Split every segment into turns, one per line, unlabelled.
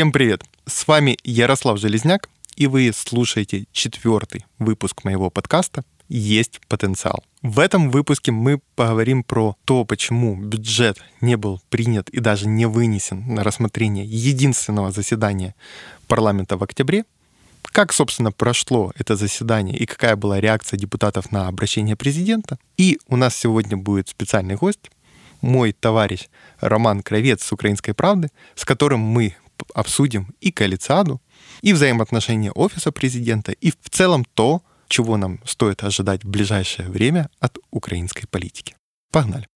Всем привет! С вами Ярослав Железняк, и вы слушаете четвертый выпуск моего подкаста «Есть потенциал». В этом выпуске мы поговорим про то, почему бюджет не был принят и даже не вынесен на рассмотрение единственного заседания парламента в октябре, как, собственно, прошло это заседание и какая была реакция депутатов на обращение президента. И у нас сегодня будет специальный гость, мой товарищ Роман Кровец с «Украинской правды», с которым мы обсудим и коалициаду, и взаимоотношения офиса президента, и в целом то, чего нам стоит ожидать в ближайшее время от украинской политики. Погнали!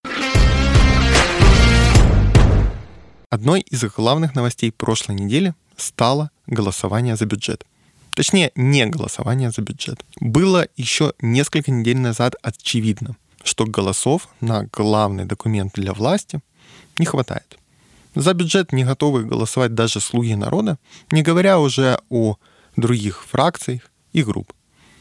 Одной из главных новостей прошлой недели стало голосование за бюджет. Точнее, не голосование за бюджет. Было еще несколько недель назад очевидно, что голосов на главный документ для власти не хватает. За бюджет не готовы голосовать даже слуги народа, не говоря уже о других фракциях и групп.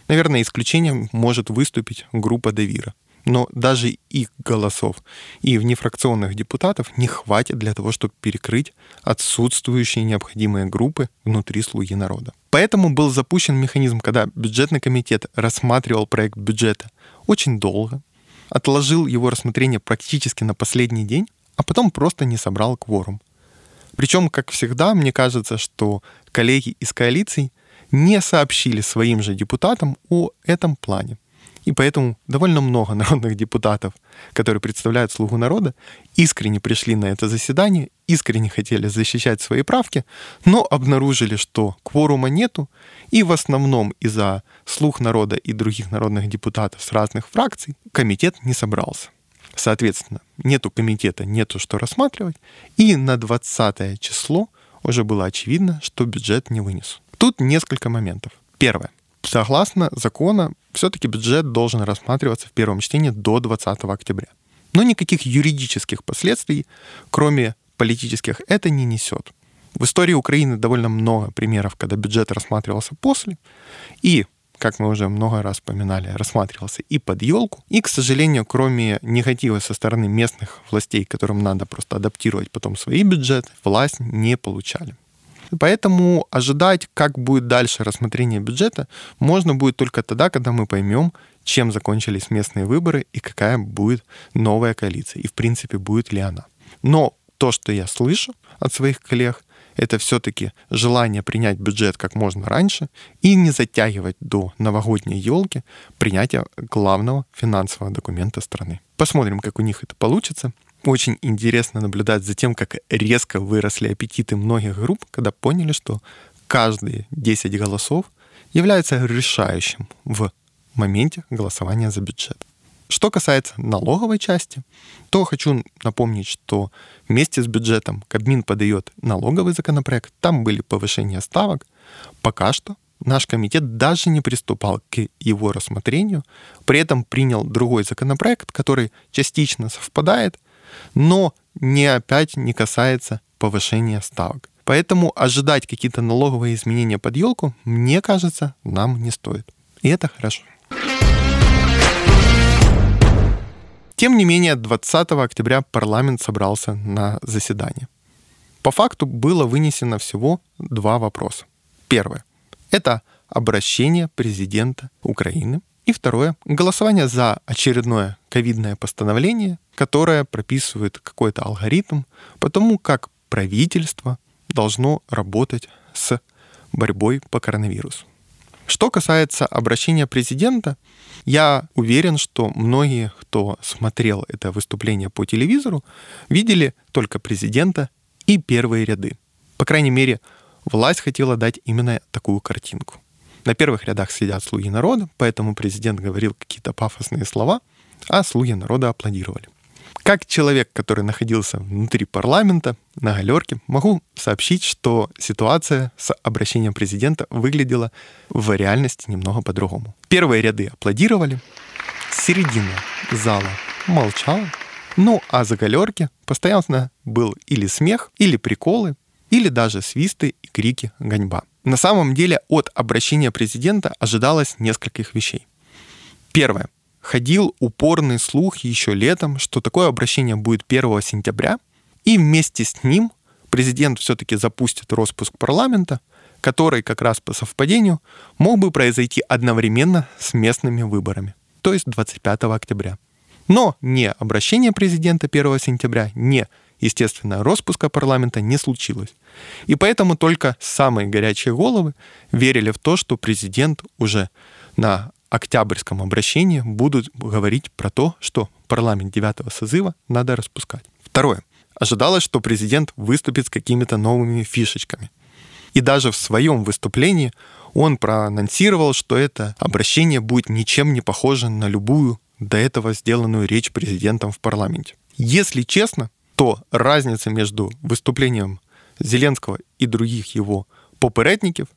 Наверное, исключением может выступить группа Девира. Но даже их голосов и внефракционных депутатов не хватит для того, чтобы перекрыть отсутствующие необходимые группы внутри слуги народа. Поэтому был запущен механизм, когда бюджетный комитет рассматривал проект бюджета очень долго, отложил его рассмотрение практически на последний день, а потом просто не собрал кворум. Причем, как всегда, мне кажется, что коллеги из коалиций не сообщили своим же депутатам о этом плане. И поэтому довольно много народных депутатов, которые представляют слугу народа, искренне пришли на это заседание, искренне хотели защищать свои правки, но обнаружили, что кворума нету, и в основном из-за слух народа и других народных депутатов с разных фракций комитет не собрался. Соответственно, нету комитета, нету что рассматривать. И на 20 число уже было очевидно, что бюджет не вынес. Тут несколько моментов. Первое. Согласно закону, все-таки бюджет должен рассматриваться в первом чтении до 20 октября. Но никаких юридических последствий, кроме политических, это не несет. В истории Украины довольно много примеров, когда бюджет рассматривался после, и как мы уже много раз вспоминали, рассматривался и под елку. И, к сожалению, кроме негатива со стороны местных властей, которым надо просто адаптировать потом свои бюджеты, власть не получали. Поэтому ожидать, как будет дальше рассмотрение бюджета, можно будет только тогда, когда мы поймем, чем закончились местные выборы и какая будет новая коалиция, и в принципе будет ли она. Но то, что я слышу от своих коллег, это все-таки желание принять бюджет как можно раньше и не затягивать до новогодней елки принятия главного финансового документа страны. Посмотрим, как у них это получится. Очень интересно наблюдать за тем, как резко выросли аппетиты многих групп, когда поняли, что каждые 10 голосов являются решающим в моменте голосования за бюджет. Что касается налоговой части, то хочу напомнить, что вместе с бюджетом Кабмин подает налоговый законопроект, там были повышения ставок. Пока что наш комитет даже не приступал к его рассмотрению, при этом принял другой законопроект, который частично совпадает, но не опять не касается повышения ставок. Поэтому ожидать какие-то налоговые изменения под елку, мне кажется, нам не стоит. И это хорошо. Тем не менее, 20 октября парламент собрался на заседание. По факту было вынесено всего два вопроса. Первое – это обращение президента Украины. И второе – голосование за очередное ковидное постановление, которое прописывает какой-то алгоритм по тому, как правительство должно работать с борьбой по коронавирусу. Что касается обращения президента, я уверен, что многие, кто смотрел это выступление по телевизору, видели только президента и первые ряды. По крайней мере, власть хотела дать именно такую картинку. На первых рядах сидят слуги народа, поэтому президент говорил какие-то пафосные слова, а слуги народа аплодировали. Как человек, который находился внутри парламента на галерке, могу сообщить, что ситуация с обращением президента выглядела в реальности немного по-другому. Первые ряды аплодировали, середина зала молчала, ну а за галерки постоянно был или смех, или приколы, или даже свисты и крики «Гоньба». На самом деле от обращения президента ожидалось нескольких вещей. Первое ходил упорный слух еще летом, что такое обращение будет 1 сентября, и вместе с ним президент все-таки запустит распуск парламента, который как раз по совпадению мог бы произойти одновременно с местными выборами, то есть 25 октября. Но не обращение президента 1 сентября, не, естественно, распуска парламента не случилось. И поэтому только самые горячие головы верили в то, что президент уже на октябрьском обращении будут говорить про то, что парламент 9 созыва надо распускать. Второе. Ожидалось, что президент выступит с какими-то новыми фишечками. И даже в своем выступлении он проанонсировал, что это обращение будет ничем не похоже на любую до этого сделанную речь президентом в парламенте. Если честно, то разница между выступлением Зеленского и других его попередников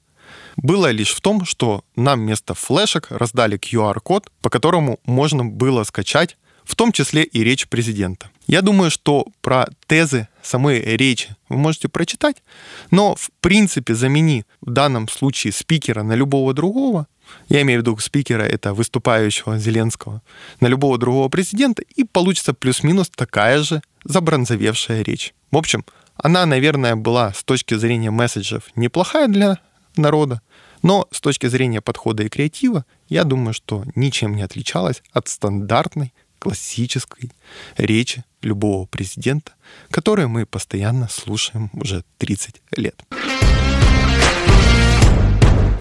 была лишь в том, что нам вместо флешек раздали QR-код, по которому можно было скачать в том числе и речь президента. Я думаю, что про тезы самой речи вы можете прочитать, но в принципе замени в данном случае спикера на любого другого, я имею в виду спикера, это выступающего Зеленского, на любого другого президента, и получится плюс-минус такая же забронзовевшая речь. В общем, она, наверное, была с точки зрения месседжев неплохая для народа, но с точки зрения подхода и креатива, я думаю, что ничем не отличалась от стандартной классической речи любого президента, которую мы постоянно слушаем уже 30 лет.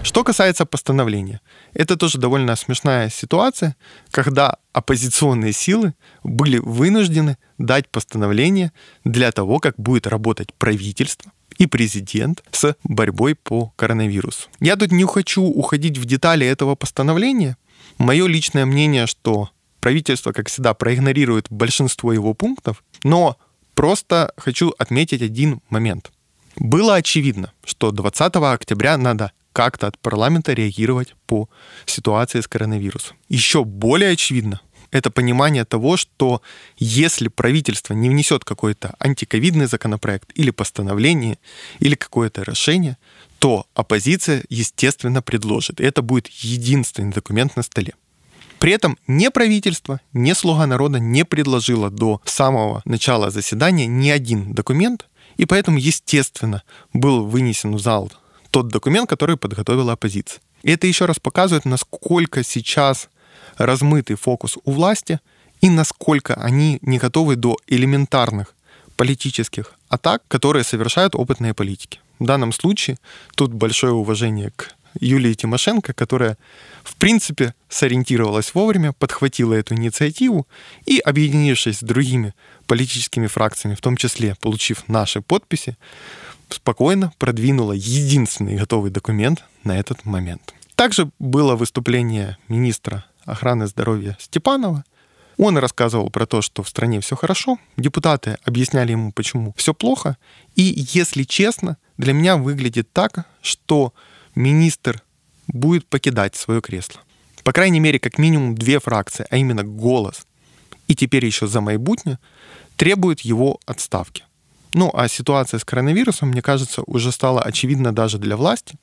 Что касается постановления, это тоже довольно смешная ситуация, когда оппозиционные силы были вынуждены дать постановление для того, как будет работать правительство и президент с борьбой по коронавирусу. Я тут не хочу уходить в детали этого постановления. Мое личное мнение, что правительство, как всегда, проигнорирует большинство его пунктов, но просто хочу отметить один момент. Было очевидно, что 20 октября надо как-то от парламента реагировать по ситуации с коронавирусом. Еще более очевидно это понимание того, что если правительство не внесет какой-то антиковидный законопроект или постановление, или какое-то решение, то оппозиция, естественно, предложит. И это будет единственный документ на столе. При этом ни правительство, ни слуга народа не предложило до самого начала заседания ни один документ, и поэтому, естественно, был вынесен в зал тот документ, который подготовила оппозиция. И это еще раз показывает, насколько сейчас размытый фокус у власти и насколько они не готовы до элементарных политических атак, которые совершают опытные политики. В данном случае тут большое уважение к Юлии Тимошенко, которая, в принципе, сориентировалась вовремя, подхватила эту инициативу и, объединившись с другими политическими фракциями, в том числе получив наши подписи, спокойно продвинула единственный готовый документ на этот момент. Также было выступление министра охраны здоровья Степанова. Он рассказывал про то, что в стране все хорошо. Депутаты объясняли ему, почему все плохо. И, если честно, для меня выглядит так, что министр будет покидать свое кресло. По крайней мере, как минимум две фракции, а именно «Голос» и теперь еще «За майбутнє» требуют его отставки. Ну, а ситуация с коронавирусом, мне кажется, уже стала очевидна даже для власти,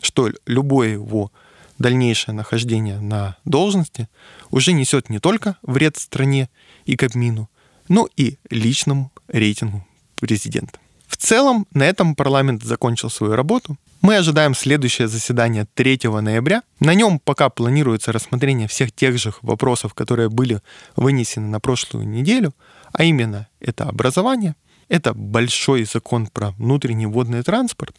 что любое его дальнейшее нахождение на должности уже несет не только вред стране и Кабмину, но и личному рейтингу президента. В целом, на этом парламент закончил свою работу. Мы ожидаем следующее заседание 3 ноября. На нем пока планируется рассмотрение всех тех же вопросов, которые были вынесены на прошлую неделю, а именно это образование, это большой закон про внутренний водный транспорт.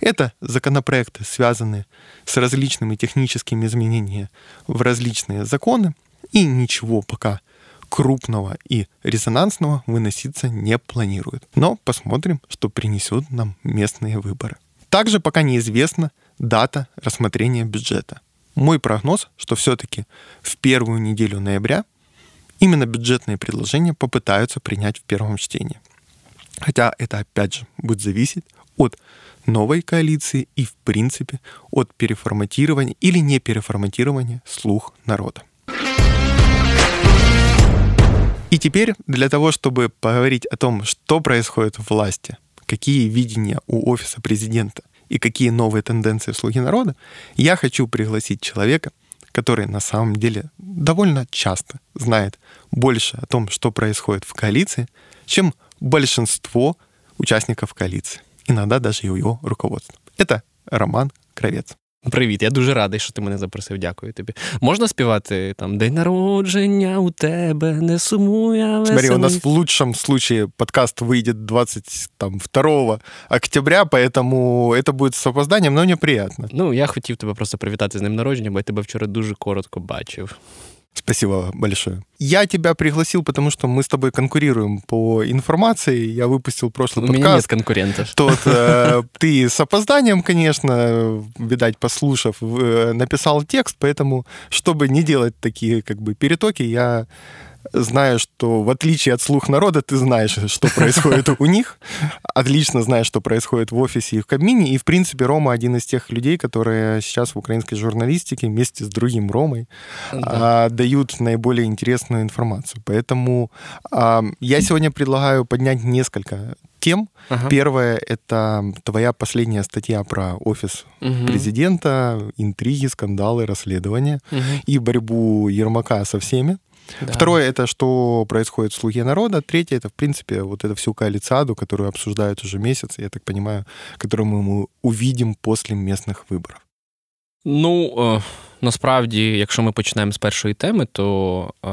Это законопроекты, связанные с различными техническими изменениями в различные законы. И ничего пока крупного и резонансного выноситься не планирует. Но посмотрим, что принесут нам местные выборы. Также пока неизвестна дата рассмотрения бюджета. Мой прогноз, что все-таки в первую неделю ноября именно бюджетные предложения попытаются принять в первом чтении. Хотя это опять же будет зависеть от новой коалиции и, в принципе, от переформатирования или не переформатирования слух народа. И теперь для того, чтобы поговорить о том, что происходит в власти, какие видения у офиса президента и какие новые тенденции в «Слуги народа», я хочу пригласить человека, который на самом деле довольно часто знает больше о том, что происходит в коалиции, чем большинство участников коалиции, иногда даже и его руководство. Это Роман Кравец.
Привіт, я дуже радий, що ти мене запросив. Дякую тобі. Можна співати там День народження у тебе, не сумуя веселий.
Смотри, у нас в лучшем случае подкаст выйдет 22 октября, поэтому это будет с опозданием, но мне приятно.
Ну, я хотів тебе просто привітати з ним народження, бо я тебе вчора дуже коротко бачив.
Спасибо большое. Я тебя пригласил, потому что мы с тобой конкурируем по информации. Я выпустил прошлый
У
подкаст.
У меня нет конкурентов.
Тот э, ты с опозданием, конечно, видать, послушав, э, написал текст, поэтому, чтобы не делать такие как бы перетоки, я знаю, что в отличие от слух народа, ты знаешь, что происходит у них, отлично знаешь, что происходит в офисе и в Кабмине, и, в принципе, Рома один из тех людей, которые сейчас в украинской журналистике вместе с другим Ромой да. дают наиболее интересную информацию. Поэтому я сегодня предлагаю поднять несколько тем. Ага. Первое — это твоя последняя статья про офис угу. президента, интриги, скандалы, расследования угу. и борьбу Ермака со всеми. Да. Второе это что происходит в слуге народа. Третье это, в принципе, вот эту всю коалициаду, которую обсуждают уже месяц, я так понимаю, которую мы увидим после местных выборов.
Ну, Насправді, якщо ми почнемо з першої теми, то е,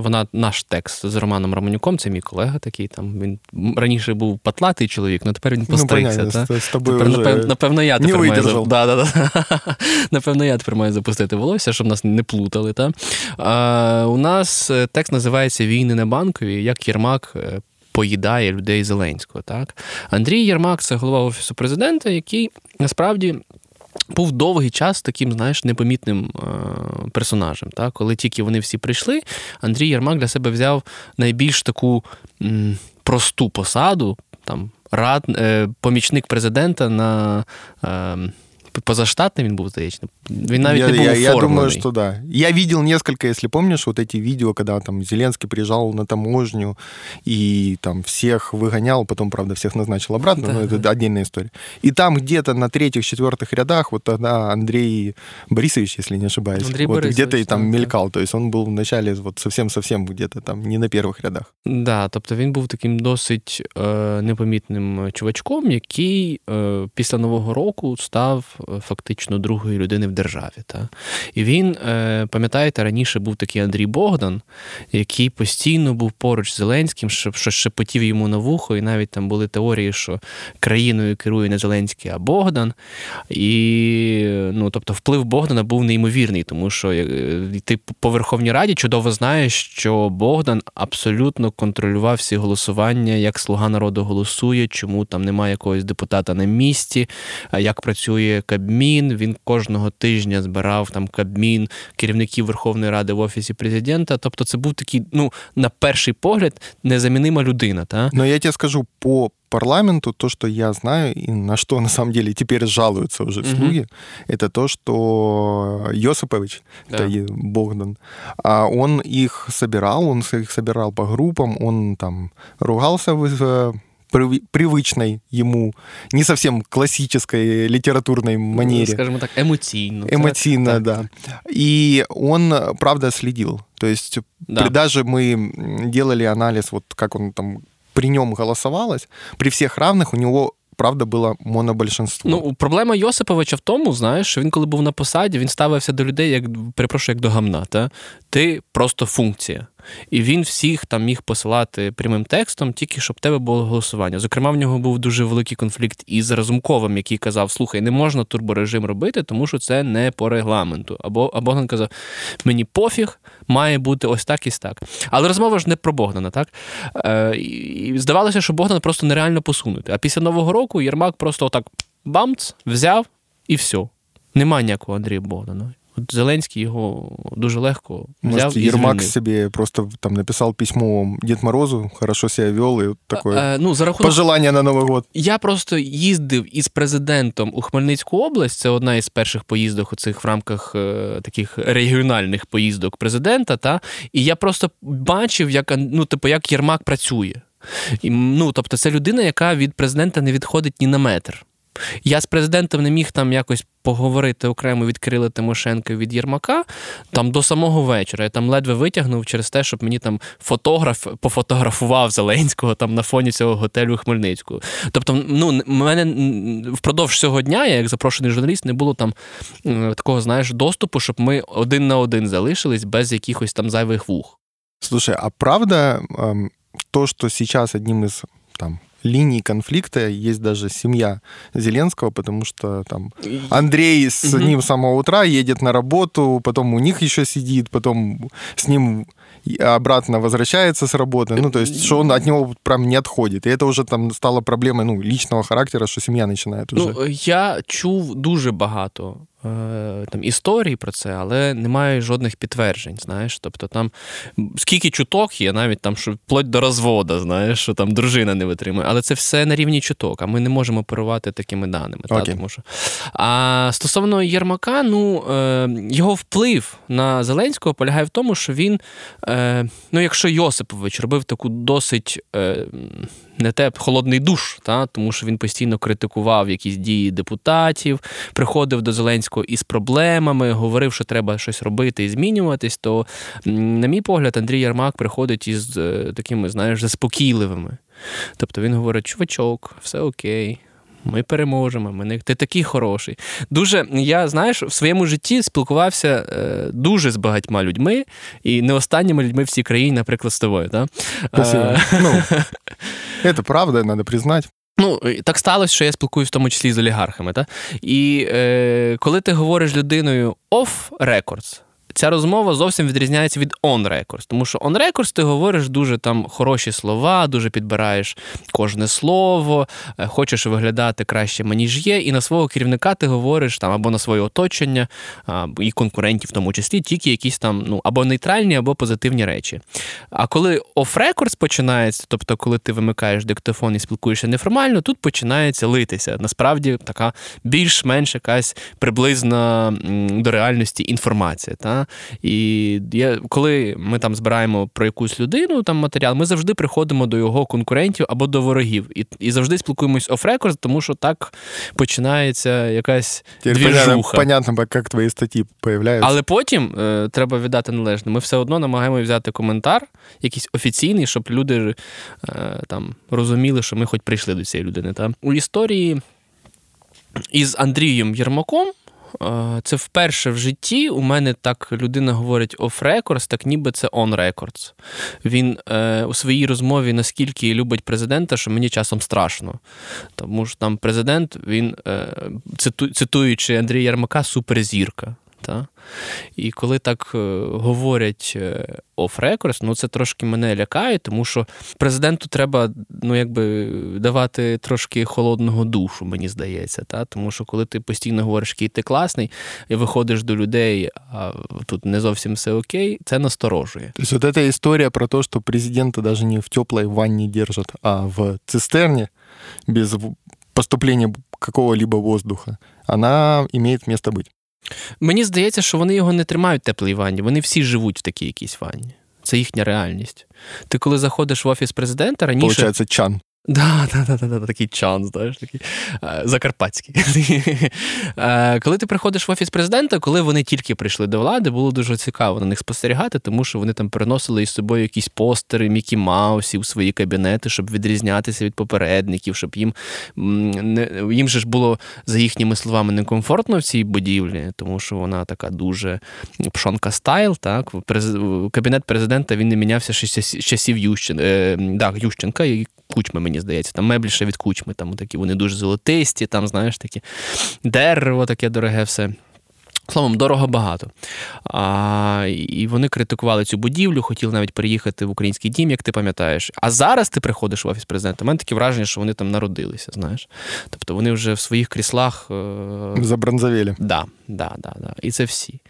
вона наш текст з Романом Романюком, це мій колега такий. Там він раніше був патлатий чоловік, але тепер він ну, постригся.
Ну, та?
З,
тобою тепер, вже
напевно, напевно, я тепер маю за... да, да, да. напевно, я тепер маю запустити волосся, щоб нас не плутали. Та? Е, у нас текст називається Війни на банкові, як Єрмак. Е, поїдає людей Зеленського. Так? Андрій Єрмак це голова Офісу президента, який насправді був довгий час таким, знаєш, непомітним е, персонажем. Та? Коли тільки вони всі прийшли, Андрій Єрмак для себе взяв найбільш таку м, просту посаду, там, рад, е, помічник президента на. Е, позаштатный він був, здається. Він навіть
я,
не був
я, я думаю, что да. Я видел несколько, если помнишь, вот эти видео, когда там Зеленский приезжал на таможню и там всех выгонял, потом, правда, всех назначил обратно, да, но это отдельная история. И там где-то на третьих, четвертых рядах вот тогда Андрей Борисович, если не ошибаюсь,
Андрей
вот
Борисович,
где-то и там да, мелькал. То есть он был вначале вот совсем-совсем где-то там, не на первых рядах.
Да, тобто він був таким досить е, непомітним чувачком, який е, після Нового року став фактично другої людини в державі. Та? І він, е, пам'ятаєте, раніше був такий Андрій Богдан, який постійно був поруч з Зеленським, що шепотів йому на вухо, і навіть там були теорії, що країною керує не Зеленський, а Богдан. І ну, тобто вплив Богдана був неймовірний, тому що е, ти по Верховній Раді чудово знаєш, що Богдан абсолютно контролював всі голосування, як слуга народу голосує, чому там немає якогось депутата на місці, як працює Кабмін. Він кожного тижня збирав там Кабмін керівників Верховної Ради в Офісі президента. Тобто, це був такий, ну, на перший погляд, незамінима людина. Та?
Но я тебе скажу, по парламенту то, что я знаю, и на что на самом деле теперь жалуются уже слуги, угу. это то, что Йосипович, да. это Богдан, а он их собирал, он их собирал по группам, он там ругался в привычной ему, не совсем классической литературной манере.
Скажем так, эмоционально.
Эмоционально, да. И он, правда, следил. То есть да. даже мы делали анализ, вот как он там при нем голосовалось, при всех равных у него правда було монобольшинство.
Ну, проблема Йосиповича в тому, знаєш, що він, коли був на посаді, він ставився до людей, як перепрошую, як до гамна. Та? Ти просто функція. І він всіх там міг посилати прямим текстом, тільки щоб в тебе було голосування. Зокрема, в нього був дуже великий конфлікт із Разумковим, який казав: Слухай, не можна турборежим робити, тому що це не по регламенту. Або а Богдан казав: Мені пофіг, має бути ось так і так. Але розмова ж не про Богдана, так? Е, І здавалося, що Богдан просто нереально посунути. А після Нового року Єрмак просто отак бамц, взяв і все. Нема ніякого Андрія Богдана. От Зеленський його дуже легко взяв Может, і
Єрмак собі просто там написав письмо Дід Морозу, хорошо себе вел, і таке а, ну, за рахунок... пожелання на Новий год.
Я просто їздив із президентом у Хмельницьку область. Це одна із перших поїздок у цих в рамках е, таких регіональних поїздок президента. Та І я просто бачив, як ну, типу, як Єрмак працює. І, ну, Тобто, це людина, яка від президента не відходить ні на метр. Я з президентом не міг там якось поговорити окремо від Кирила Тимошенка від Єрмака там до самого вечора. Я там ледве витягнув через те, щоб мені там фотограф пофотографував Зеленського там на фоні цього готелю Хмельницького. Тобто, ну мене впродовж цього дня, я як запрошений журналіст, не було там такого, знаєш, доступу, щоб ми один на один залишились без якихось там зайвих вух.
Слушай, а правда то, что сейчас одним из там линий конфликта есть даже семья Зеленского, потому что там Андрей с угу. ним с самого утра едет на работу, потом у них еще сидит, потом с ним обратно возвращается с работы. Ну, то есть, что он от него прям не отходит. И это уже там стало проблемой ну, личного характера, що сім'я починає уже.
Ну, я чув дуже багато Е, там історії про це, але немає жодних підтверджень. Знаєш, тобто там скільки чуток є, навіть там що вплоть до розводу, знаєш, що там дружина не витримує, але це все на рівні чуток. А ми не можемо оперувати такими даними. Та, тому що... А стосовно Єрмака, ну е, його вплив на Зеленського полягає в тому, що він, е, ну якщо Йосипович робив таку досить не те холодний душ, та, тому що він постійно критикував якісь дії депутатів, приходив до Зеленського із проблемами, говорив, що треба щось робити і змінюватись. То, на мій погляд, Андрій Ярмак приходить із е, такими, знаєш, заспокійливими. Тобто він говорить: чувачок, все окей. Ми переможемо, ми не ти такий хороший. Дуже я знаєш, в своєму житті спілкувався е, дуже з багатьма людьми, і не останніми людьми в цій країні, наприклад, з тобою. Да?
Спасибо. Е, ну, Це правда, треба признати.
Ну, так сталося, що я спілкуюся в тому числі з олігархами. Та? І е, коли ти говориш людиною off records, ця розмова зовсім відрізняється від on records, тому що on records ти говориш дуже там хороші слова, дуже підбираєш кожне слово, е, хочеш виглядати краще, ніж є, і на свого керівника ти говориш там або на своє оточення, і конкурентів, в тому числі, тільки якісь там ну або нейтральні, або позитивні речі. А коли off records починається, тобто коли ти вимикаєш диктофон і спілкуєшся неформально, тут починається литися. Насправді така більш-менш якась приблизна до реальності інформація. Та? І я, коли ми там збираємо про якусь людину там матеріал, ми завжди приходимо до його конкурентів або до ворогів. І і завжди спілкуємось оф-рекорд, тому що так починається якась двіжуха.
Понятно, як твої статті появляються.
Але потім е, треба віддати належне. Ми все одно намагаємося взяти коментар, якийсь офіційний, щоб люди е, там розуміли, що ми хоч прийшли до цієї людини. Та? У історії із Андрієм Єрмаком. Е, це вперше в житті у мене так людина говорить off records, так ніби це on records. Він е, у своїй розмові наскільки любить президента, що мені часом страшно. Тому що там президент, він, е, циту, цитуючи Андрія Ярмака, суперзірка. Та? І коли так е, говорять records, ну це трошки мене лякає, тому що президенту треба ну, якби, давати трошки холодного душу, мені здається. Та? Тому що коли ти постійно говориш, який ти класний, і виходиш до людей, а тут не зовсім все окей, це насторожує.
Тобто вот эта історія про те, що президента навіть не в теплій ванні держать, а в цистерні без поступлення какого-либо воздуха, вона має місце бути.
Мені здається, що вони його не тримають в теплій ванні. Вони всі живуть в такій якійсь ванні. Це їхня реальність. Ти коли заходиш в офіс президента, раніше.
Получається, чан.
Да, да, да, да, такий чан, знаєш, такий е, закарпатський. Е, коли ти приходиш в офіс президента, коли вони тільки прийшли до влади, було дуже цікаво на них спостерігати, тому що вони там приносили із собою якісь постери Мікі Маусів у свої кабінети, щоб відрізнятися від попередників, щоб їм не їм же ж було, за їхніми словами, некомфортно в цій будівлі, тому що вона така дуже пшонка стайл. Так? Кабінет президента він не мінявся з часів Ющенка, е, да, Ющенка кучми, мені здається. Там меблі ще від кучми, там такі вони дуже золотисті, там, знаєш, такі дерево таке дороге все. Словом, дорого багато. А, І вони критикували цю будівлю, хотіли навіть переїхати в український дім, як ти пам'ятаєш. А зараз ти приходиш в офіс президента. У мене таке враження, що вони там народилися, знаєш. Тобто вони вже в своїх кріслах.
Забронзавілі.
Да, Да, да, да. І це всі.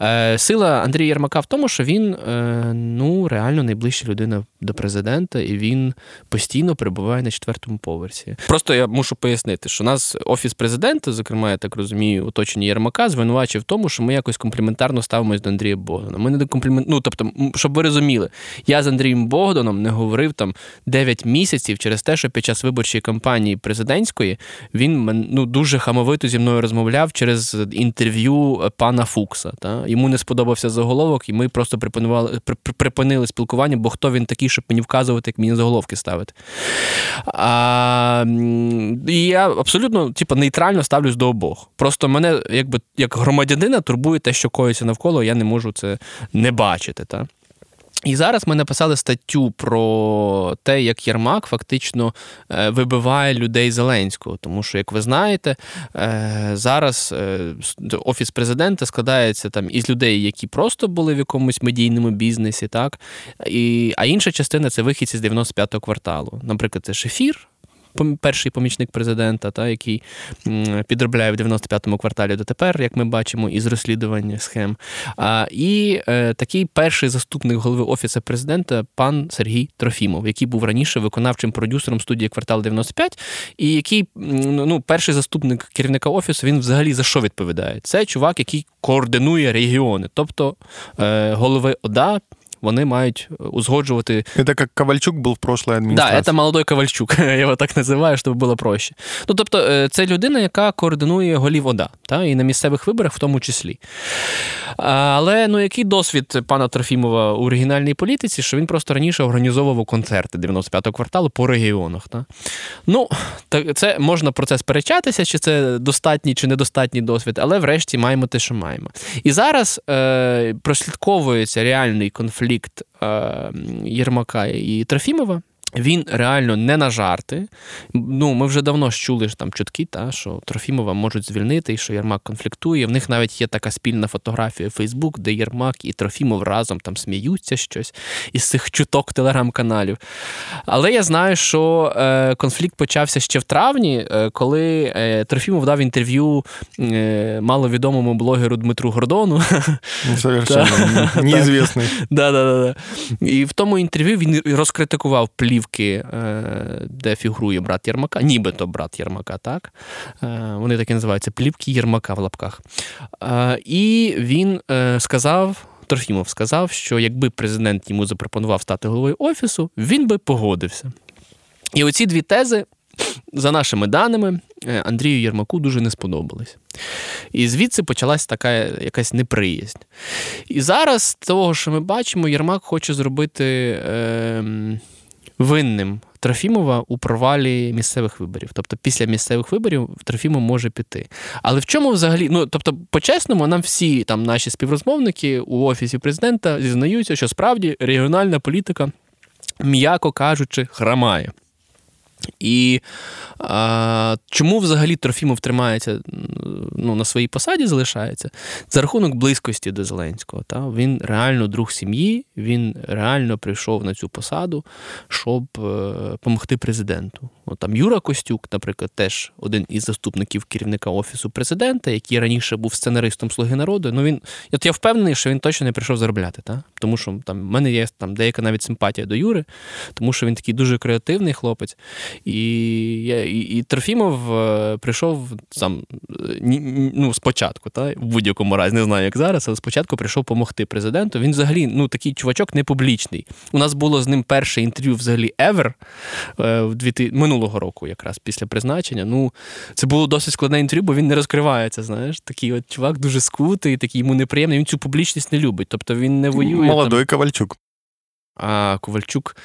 Е, Сила Андрія Єрмака в тому, що він е, ну, реально найближча людина до президента, і він постійно перебуває на четвертому поверсі. Просто я мушу пояснити, що нас офіс президента, зокрема, я так розумію, оточення Єрмака, звинувачив в тому, що ми якось компліментарно ставимось до Андрія Богдана. Ми не до комплімент... Ну, тобто, щоб ви розуміли, я з Андрієм Богданом не говорив там 9 місяців через те, що під час виборчої кампанії президентської він ну, дуже хамовито зі мною розмовляв через інтерв'ю пана Фукса. Та? Йому не сподобався заголовок, і ми просто припинували, припинили спілкування, бо хто він такий, щоб мені вказувати, як мені заголовки ставити. І я абсолютно типу, нейтрально ставлюсь до обох. Просто мене, якби як громадянина, турбує те, що коїться навколо, я не можу це не бачити. Та? І зараз ми написали статтю про те, як Єрмак фактично е, вибиває людей Зеленського. Тому що, як ви знаєте, е, зараз е, офіс президента складається там із людей, які просто були в якомусь медійному бізнесі, так і а інша частина це вихідці з 95-го кварталу. Наприклад, це Шефір перший помічник президента, та який підробляє в 95-му кварталі дотепер, як ми бачимо, із розслідування схем. А, І е, такий перший заступник голови офісу президента, пан Сергій Трофімов, який був раніше виконавчим продюсером студії квартал 95, і який ну, перший заступник керівника офісу, він взагалі за що відповідає? Це чувак, який координує регіони, тобто е, голови ОДА вони мають е, узгоджувати.
Це як Ковальчук був в прошлій адміністрації.
Так, це молодой Ковальчук, я його так називаю, щоб було проще. Ну тобто, е, це людина, яка координує голів ОДА, та, і на місцевих виборах в тому числі. Але ну який досвід пана Трофімова у оригінальній політиці, що він просто раніше організовував концерти 95-го кварталу по регіонах. Та? Ну, це можна про це сперечатися, чи це достатній чи недостатній досвід, але врешті маємо те, що маємо. І зараз е, прослідковується реальний конфлікт е, Єрмака і Трофімова. Він реально не на жарти. Ну, Ми вже давно чули там чутки, та, що Трофімова можуть звільнити і що Єрмак конфліктує. В них навіть є така спільна фотографія Фейсбук, де Єрмак і Трофімов разом там сміються щось із цих чуток телеграм-каналів. Але я знаю, що е, конфлікт почався ще в травні, е, коли е, Трофімов дав інтерв'ю е, маловідомому блогеру Дмитру Гордону.
Совершенно неізвісний.
І в тому інтерв'ю він розкритикував плів плівки, е, де фігурує брат Єрмака, нібито брат Єрмака, так? Е, вони так і називаються плівки Єрмака в лапках. Е, і він сказав. Трофімов сказав, що якби президент йому запропонував стати головою офісу, він би погодився. І оці дві тези, за нашими даними, Андрію Єрмаку дуже не сподобались. І звідси почалась така якась неприязнь. І зараз, з того, що ми бачимо, Єрмак хоче зробити. Е, винним Трофімова у провалі місцевих виборів. Тобто, після місцевих виборів Трофімов може піти. Але в чому взагалі, ну тобто, по-чесному, нам всі там наші співрозмовники у офісі президента зізнаються, що справді регіональна політика, м'яко кажучи, храмає. І а, чому взагалі Трофімов тримається ну, на своїй посаді, залишається? За рахунок близькості до Зеленського. Та? Він реально друг сім'ї, він реально прийшов на цю посаду, щоб е, президенту. От, там Юра Костюк, наприклад, теж один із заступників керівника Офісу президента, який раніше був сценаристом Слуги народу. Ну він, от я впевнений, що він точно не прийшов заробляти. Та? Тому що там в мене є там деяка навіть симпатія до Юри, тому що він такий дуже креативний хлопець. І і, і Трофімов е, прийшов сам ну, спочатку, та, в будь-якому разі, не знаю, як зараз, але спочатку прийшов допомогти президенту. Він взагалі ну, такий чувачок не публічний. У нас було з ним перше інтерв'ю взагалі ever е, в 2000, минулого року, якраз після призначення. Ну, Це було досить складне інтерв'ю, бо він не розкривається. знаєш. Такий от чувак дуже скутий, такий йому неприємний. Він цю публічність не любить. Тобто він не воює.
Молодой там... Ковальчук.
А Ковальчук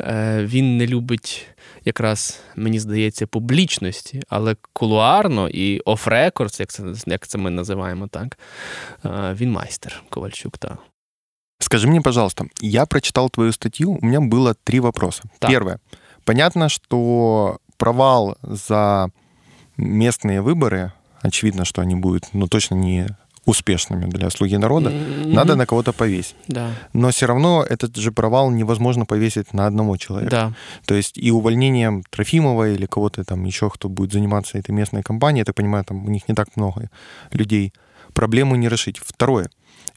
е, він не любить якраз, мені здається, публічності, але кулуарно і оф-рекордс, як це як це ми називаємо так, е, він майстер Ковальчук. так.
Скажи мне, пожалуйста, я прочитал твою статью, у меня было три вопроса. Первое. Понятно, что провал за местные выборы, очевидно, что они будут, ну, точно не успешными для слуги народа, mm-hmm. надо на кого-то повесить.
Да.
Но все равно этот же провал невозможно повесить на одного человека.
Да.
То есть и увольнением Трофимова или кого-то там еще, кто будет заниматься этой местной компанией, я так понимаю, там у них не так много людей, проблему не решить. Второе.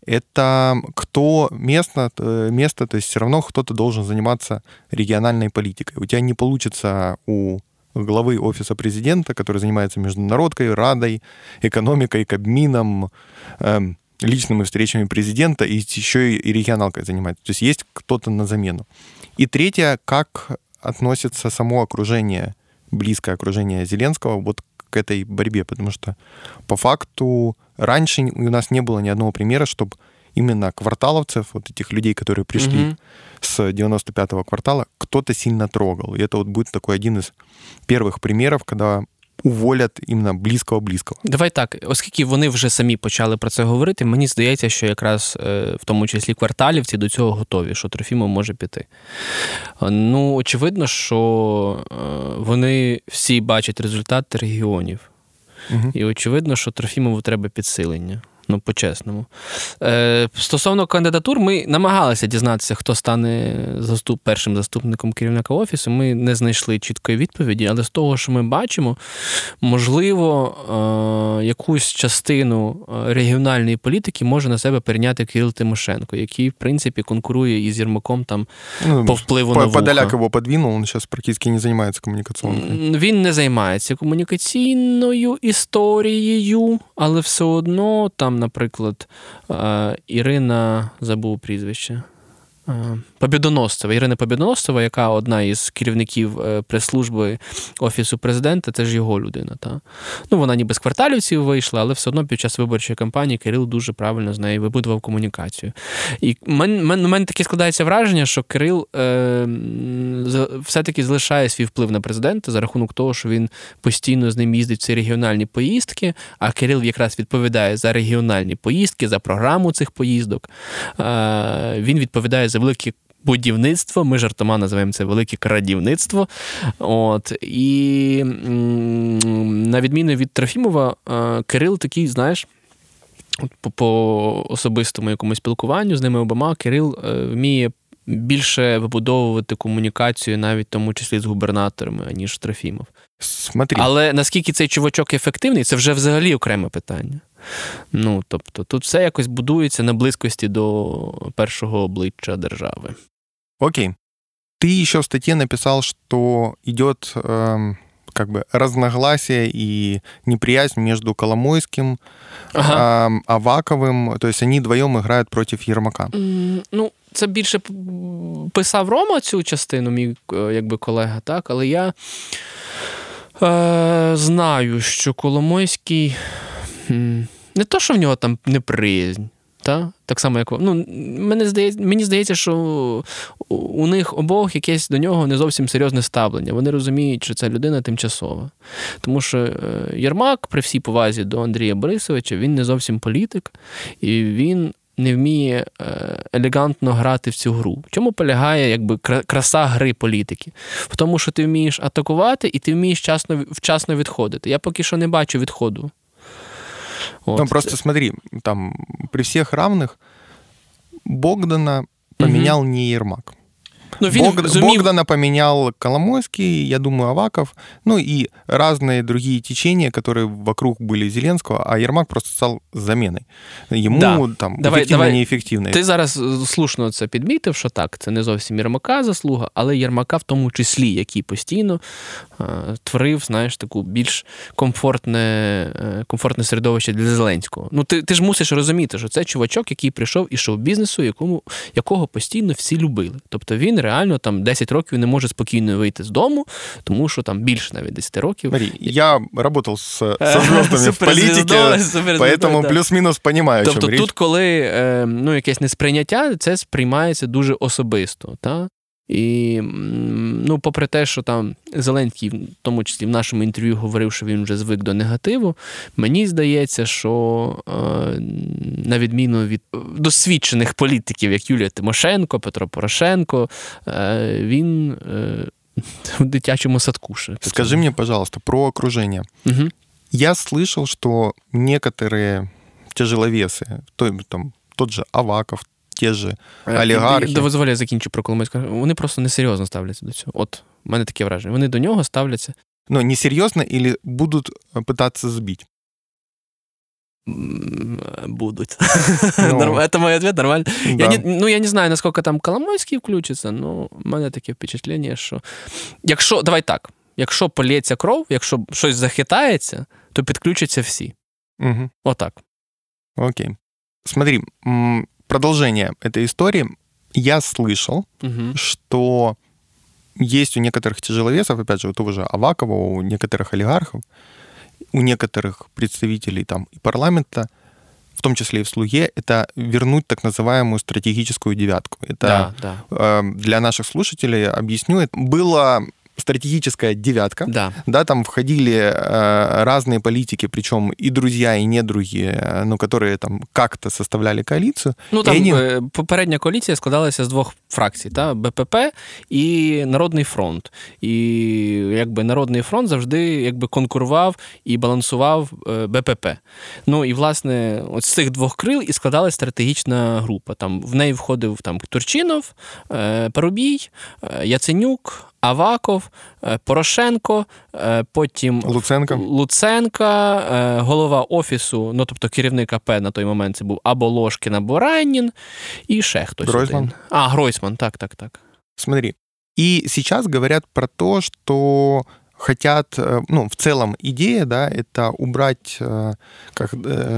Это кто место, э, место, то есть все равно кто-то должен заниматься региональной политикой. У тебя не получится у главы офиса президента, который занимается международкой, радой, экономикой, кабмином, эм, личными встречами президента, и еще и регионалкой занимается. То есть есть кто-то на замену. И третье, как относится само окружение, близкое окружение Зеленского вот к этой борьбе, потому что по факту раньше у нас не было ни одного примера, чтобы именно кварталовцев, вот этих людей, которые пришли угу. с 95-го квартала, кто-то сильно трогал. И это вот будет такой один из первых примеров, когда уволять іменно близького-близького.
Давай так, оскільки вони вже самі почали про це говорити, мені здається, що якраз е, в тому числі кварталівці до цього готові, що Трофімов може піти. Ну, очевидно, що е, вони всі бачать результат регіонів. Угу. І очевидно, що Трофімову треба підсилення ну по-чесному. Е, Стосовно кандидатур, ми намагалися дізнатися, хто стане заступ, першим заступником керівника офісу. Ми не знайшли чіткої відповіді, але з того, що ми бачимо, можливо, е, якусь частину е, регіональної політики може на себе перейняти Кирил Тимошенко, який, в принципі, конкурує із Єрмаком там ну, по впливу по, на вуха.
Подоляк його подвинув, він зараз практично не займається комунікацією.
Він не займається комунікаційною історією, але все одно там наприклад, е, Ірина забув прізвище. Е, Побідоносцева, Ірина Побідоносцева, яка одна із керівників е, прес-служби Офісу президента, це ж його людина. Та? Ну, Вона ніби з кварталівців вийшла, але все одно під час виборчої кампанії Кирил дуже правильно з нею вибудував комунікацію. І в мене, мене таке складається враження, що Кирил е, все-таки залишає свій вплив на президента за рахунок того, що він постійно з ним їздить в ці регіональні поїздки, а Кирил якраз відповідає за регіональні поїздки, за програму цих поїздок. Е, Він відповідає за великі будівництво. Ми жартома називаємо це велике крадівництво. От. І на відміну від Трофімова, е, Кирил такий, знаєш. По, по особистому якомусь спілкуванню з ними обома Кирил е, вміє більше вибудовувати комунікацію, навіть в тому числі з губернаторами, аніж Трофімов.
Смотри.
Але наскільки цей чувачок ефективний, це вже взагалі окреме питання. Ну, тобто, тут все якось будується на близькості до першого обличчя держави.
Окей. Ты еще в статье написал, что идет э, как бы разногласие и неприязнь между Коломойским, ага. э, Аваковым. То есть они вдвоем играют против Єрмака.
Mm, ну, це більше писав Рома цю частину, мій якби колега, так, але я е, знаю, що Коломойський не то, що в нього там неприязнь. Та? Так само, як ну, мені здається, мені здається, що у них обох якесь до нього не зовсім серйозне ставлення. Вони розуміють, що ця людина тимчасова. Тому що е, Єрмак, при всій повазі до Андрія Борисовича, він не зовсім політик, і він не вміє е, елегантно грати в цю гру. В чому полягає якби краса гри політики? В тому, що ти вмієш атакувати і ти вмієш вчасно, вчасно відходити. Я поки що не бачу відходу.
Вот. Ну, просто смотри, там при всех равных Богдана поменял угу. не Ермак. Ну, він Бог, зумів... Богдана поменял Коломойский, я думаю, Аваков, ну и разные другие течения, которые вокруг были Зеленского, а Єрмак просто став заменой. Йому да. там давай, ефективно, давай. неефективно.
Ти зараз е, слушно це підмітив, що так, це не зовсім Єрмака заслуга, але Єрмака в тому числі, який постійно е, творив, знаєш, таку більш комфортне е, комфортне середовище для Зеленського. Ну, ти ти ж мусиш розуміти, що це чувачок, який прийшов із шоу-бізнесу, якому, якого постійно всі любили. Тобто він реально там 10 років не може спокійно вийти з дому, тому що там більше навіть 10 років.
Марі, я працював з, зв'язками в політиці, поэтому плюс-мінус понимаю,
Тобто тут, коли е, ну, якесь несприйняття, це сприймається дуже особисто. Та? І, ну, попри те, що там Зеленський, в тому числі в нашому інтерв'ю, говорив, що він вже звик до негативу, мені здається, що е, на відміну від досвідчених політиків, як Юлія Тимошенко, Петро Порошенко, е, він е, в дитячому садку. ще.
Скажи мне, пожалуйста, про окружение. Угу. Я слышал, что некоторые тяжеловесы, то, там, тот же Аваков, ті ж олігархи.
Дозволю, я закінчу про Коломойського. Вони просто несерйозно ставляться до цього. От, у мене таке враження. Вони до нього ставляться.
Ну, несерйозно, або будуть питатися збити?
будут. Ну, Это мой ответ, нормально. Да. Я не, ну, я не знаю, наскільки там Коломойський включиться, ну, в мене таке впечатлення, що якщо, давай так, якщо полється кров, якщо щось захитається, то підключаться всі.
Угу.
Отак.
Окей. Смотри, продолжение этой истории. Я слышал,
угу.
что есть у некоторых тяжеловесов, опять же, у того же Авакова, у некоторых олигархов, у некоторых представителей там и парламента, в том числе и в слуге, это вернуть так называемую стратегическую девятку. Это
да, да.
Э, для наших слушателей объясню. Это было стратегическая девятка.
Да.
Да, там входили э, разные политики, причем и друзья, и недруги, э, ну, которые там как-то составляли коалицію.
Ну там они... Е, попередня коаліція складалася з двох фракцій: та БПП і Народний фронт. І якби Народний фронт завжди якби конкурував і балансував е, БПП. Ну і власне, от з цих двох крил і складалася стратегічна група. Там в неї входив там Турчинов, е, Парубій, Яценюк. Аваков, е, Порошенко, е, потім
Луценка,
Луценка, е, голова офісу, ну тобто керівник АП на той момент це був або Ложкін, або Раннін, і ще хтось.
Гройсман.
Один. А, Гройсман, так, так, так.
Смотри. И сейчас говорят про то, что хотят, ну, в целом идея, да, это убрать как,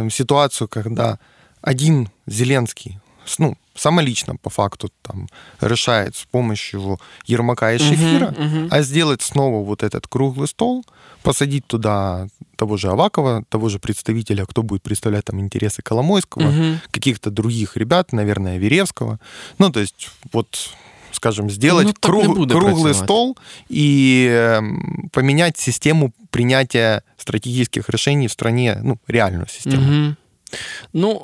ситуацию, когда один Зеленский, ну, самолично по факту там решает с помощью Ермака и Шефира, uh-huh, uh-huh. а сделать снова вот этот круглый стол, посадить туда того же Авакова, того же представителя, кто будет представлять там интересы Коломойского, uh-huh. каких-то других ребят, наверное, Веревского. Ну, то есть вот скажем, сделать ну, круг, круглый стол и э, поменять систему принятия стратегических решений в стране, ну, реальную систему.
Угу. Ну,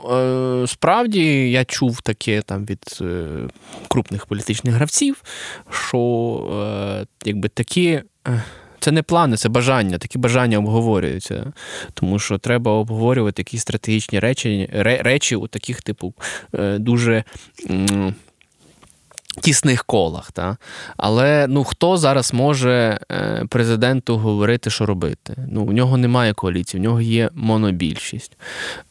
е, справді я чув таке там від е, крупних політичних гравців, що е, якби такі. Це не плани, це бажання. Такі бажання обговорюються. Тому що треба обговорювати якісь стратегічні речі речі у таких, типу, дуже тісних колах. Та? Але ну, хто зараз може е, президенту говорити, що робити? Ну, У нього немає коаліції, в нього є монобільшість.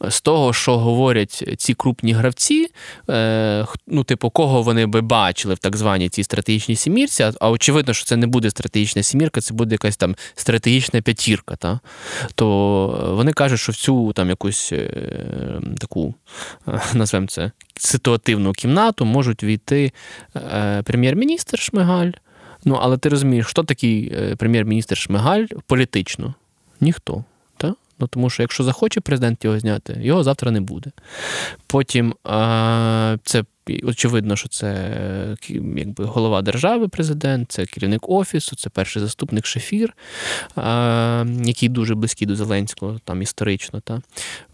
З того, що говорять ці крупні гравці, е, ну, типу, кого вони би бачили в так званій цій стратегічній сімірці, а очевидно, що це не буде стратегічна сімірка, це буде якась там стратегічна п'ятірка. Та? То вони кажуть, що в цю там якусь е, таку, назвемо це, ситуативну кімнату можуть війти е, прем'єр-міністр Шмигаль. Ну, але ти розумієш, хто такий е, прем'єр-міністр Шмигаль політично? Ніхто. Та? Ну, Тому що якщо захоче президент його зняти, його завтра не буде. Потім е, це очевидно, що це якби голова держави, президент, це керівник офісу, це перший заступник Шефір, який дуже близький до Зеленського, там історично. Та.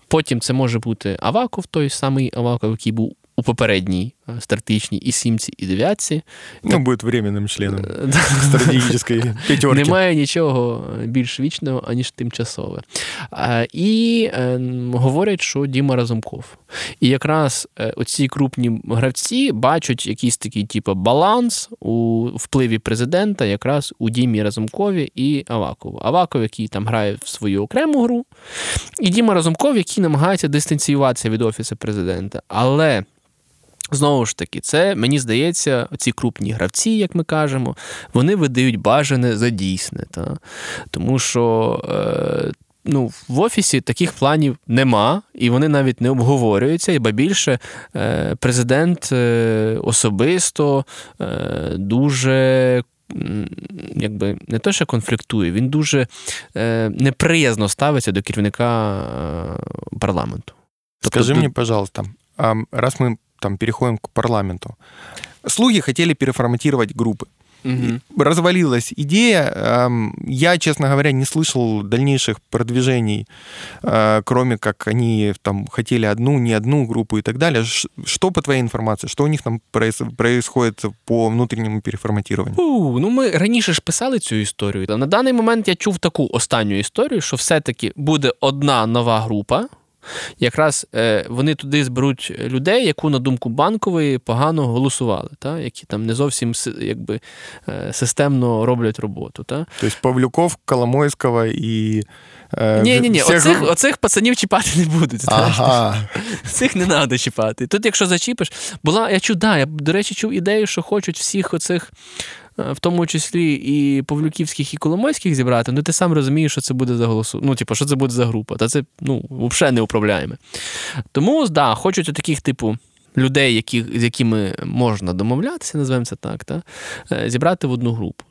Потім це може бути Аваков, той самий Аваков, який був у попередній е, стратегічній і сімці, і дев'ятці.
Ну, буде временним членом е, стратегічної п'ятерки.
Немає нічого більш вічного, аніж тимчасове. І ем, говорять, що Діма Разумков. І якраз е, оці крупні гравці бачать якийсь такий, типу, баланс у впливі президента, якраз у Дімі Разумкові і Авакову. Аваков, який там грає в свою окрему гру, і Діма Разумков, який намагається дистанціюватися від офісу президента. Але. Знову ж таки, це мені здається, ці крупні гравці, як ми кажемо, вони видають бажане за дійсне. Та? Тому що е, ну, в офісі таких планів нема, і вони навіть не обговорюються. І ба більше е, президент е, особисто е, дуже. Якби не те, що конфліктує, він дуже е, неприязно ставиться до керівника е, парламенту.
Тобто, Скажи мені, пожалуйста, раз ми там переходим к парламенту. Слуги хотели переформатировать группы. Угу. Развалилась идея. Я, честно говоря, не слышал дальнейших продвижений, э, кроме как они там хотели одну, не одну группу и так далее. Что по твоей информации? Что у них там происходит по внутрішньому переформатуванню?
У, ну ми раніше ж писали цю історію. На даний момент я чув таку останню історію, що все-таки буде одна нова група. Якраз е, вони туди зберуть людей, яку, на думку банкової, погано голосували, та? які там не зовсім якби, е, системно роблять роботу. Та?
Тобто Павлюков, Коломойського і.
Е, ні, ні, ні, оцих, оцих пацанів чіпати не будуть.
Ага.
Цих не треба чіпати. Тут, якщо зачіпиш, була, я чув, да, я, до речі, чув ідею, що хочуть всіх оцих в тому числі і Павлюківських, і Коломойських зібрати, ну ти сам розумієш, що це буде за голосу. Ну, типу, що це буде за група. Та це ну, взагалі не управляємо. Тому, да, хочуть таких, типу. Людей, які, з якими можна домовлятися, називаємо це так, та, е, зібрати в одну групу.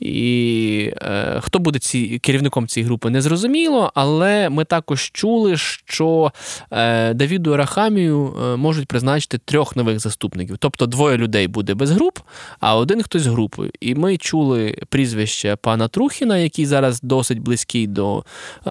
І е, хто буде ці, керівником цієї групи, не зрозуміло, але ми також чули, що е, Давіду Арахамію е, можуть призначити трьох нових заступників. Тобто двоє людей буде без груп, а один хтось з групою. І ми чули прізвище пана Трухіна, який зараз досить близький до, е,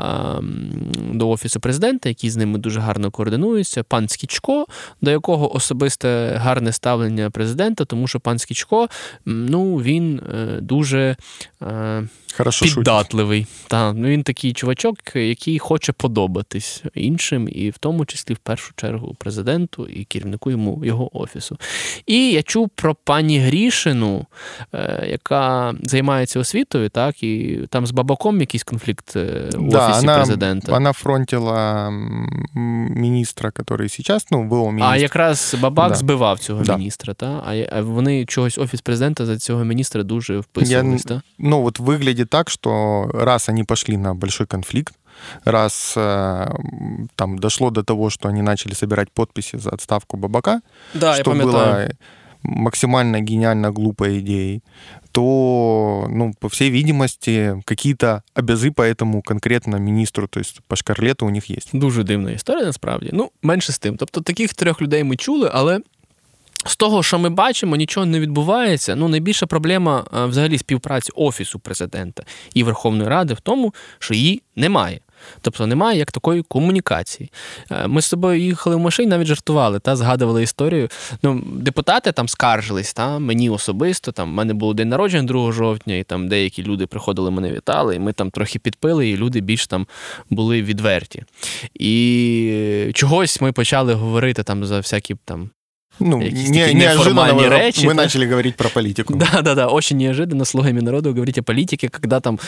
до Офісу президента, який з ними дуже гарно координується. Пан Скічко, до якого особисте гарне ставлення президента, тому що пан Скічко, ну він дуже duży. E,
Хорошо
піддатливий. Та, ну, Він такий чувачок, який хоче подобатись іншим, і в тому числі в першу чергу президенту і керівнику йому його офісу. І я чув про пані Грішину, е, яка займається освітою, так, і там з бабаком якийсь конфлікт е, у да, офісі
вона,
президента.
Вона фронтила міністра, який зараз, ну, був міністр.
А якраз бабак да. збивав цього да. міністра, та? а вони чогось офіс президента за цього міністра дуже вписувались. Я, та?
Ну, от виглядить так, что раз они пошли на большой конфликт, раз э, там дошло до того, что они начали собирать подписи за отставку Бабака,
да,
что было максимально гениально глупой идеей, то, ну, по всей видимости, какие-то обязи по этому конкретно міністру, то есть по шкарлету у них є.
Дуже дивна історія, насправді. Ну, менше з тим. Тобто таких трьох людей ми чули, але з того, що ми бачимо, нічого не відбувається. Ну, найбільша проблема е, взагалі співпраці Офісу президента і Верховної Ради в тому, що її немає. Тобто немає як такої комунікації. Е, ми з тобою їхали в машині, навіть жартували, та згадували історію. Ну, Депутати там скаржились, та, мені особисто. Там в мене було день народження 2 жовтня, і там деякі люди приходили, мене вітали, і ми там трохи підпили, і люди більш там були відверті. І чогось ми почали говорити там за всякі там
ну, не, неожиданно
речи.
Мы начали говорить про политику.
Да, да, да. Очень неожиданно слугами народу говорити о політиці, коли там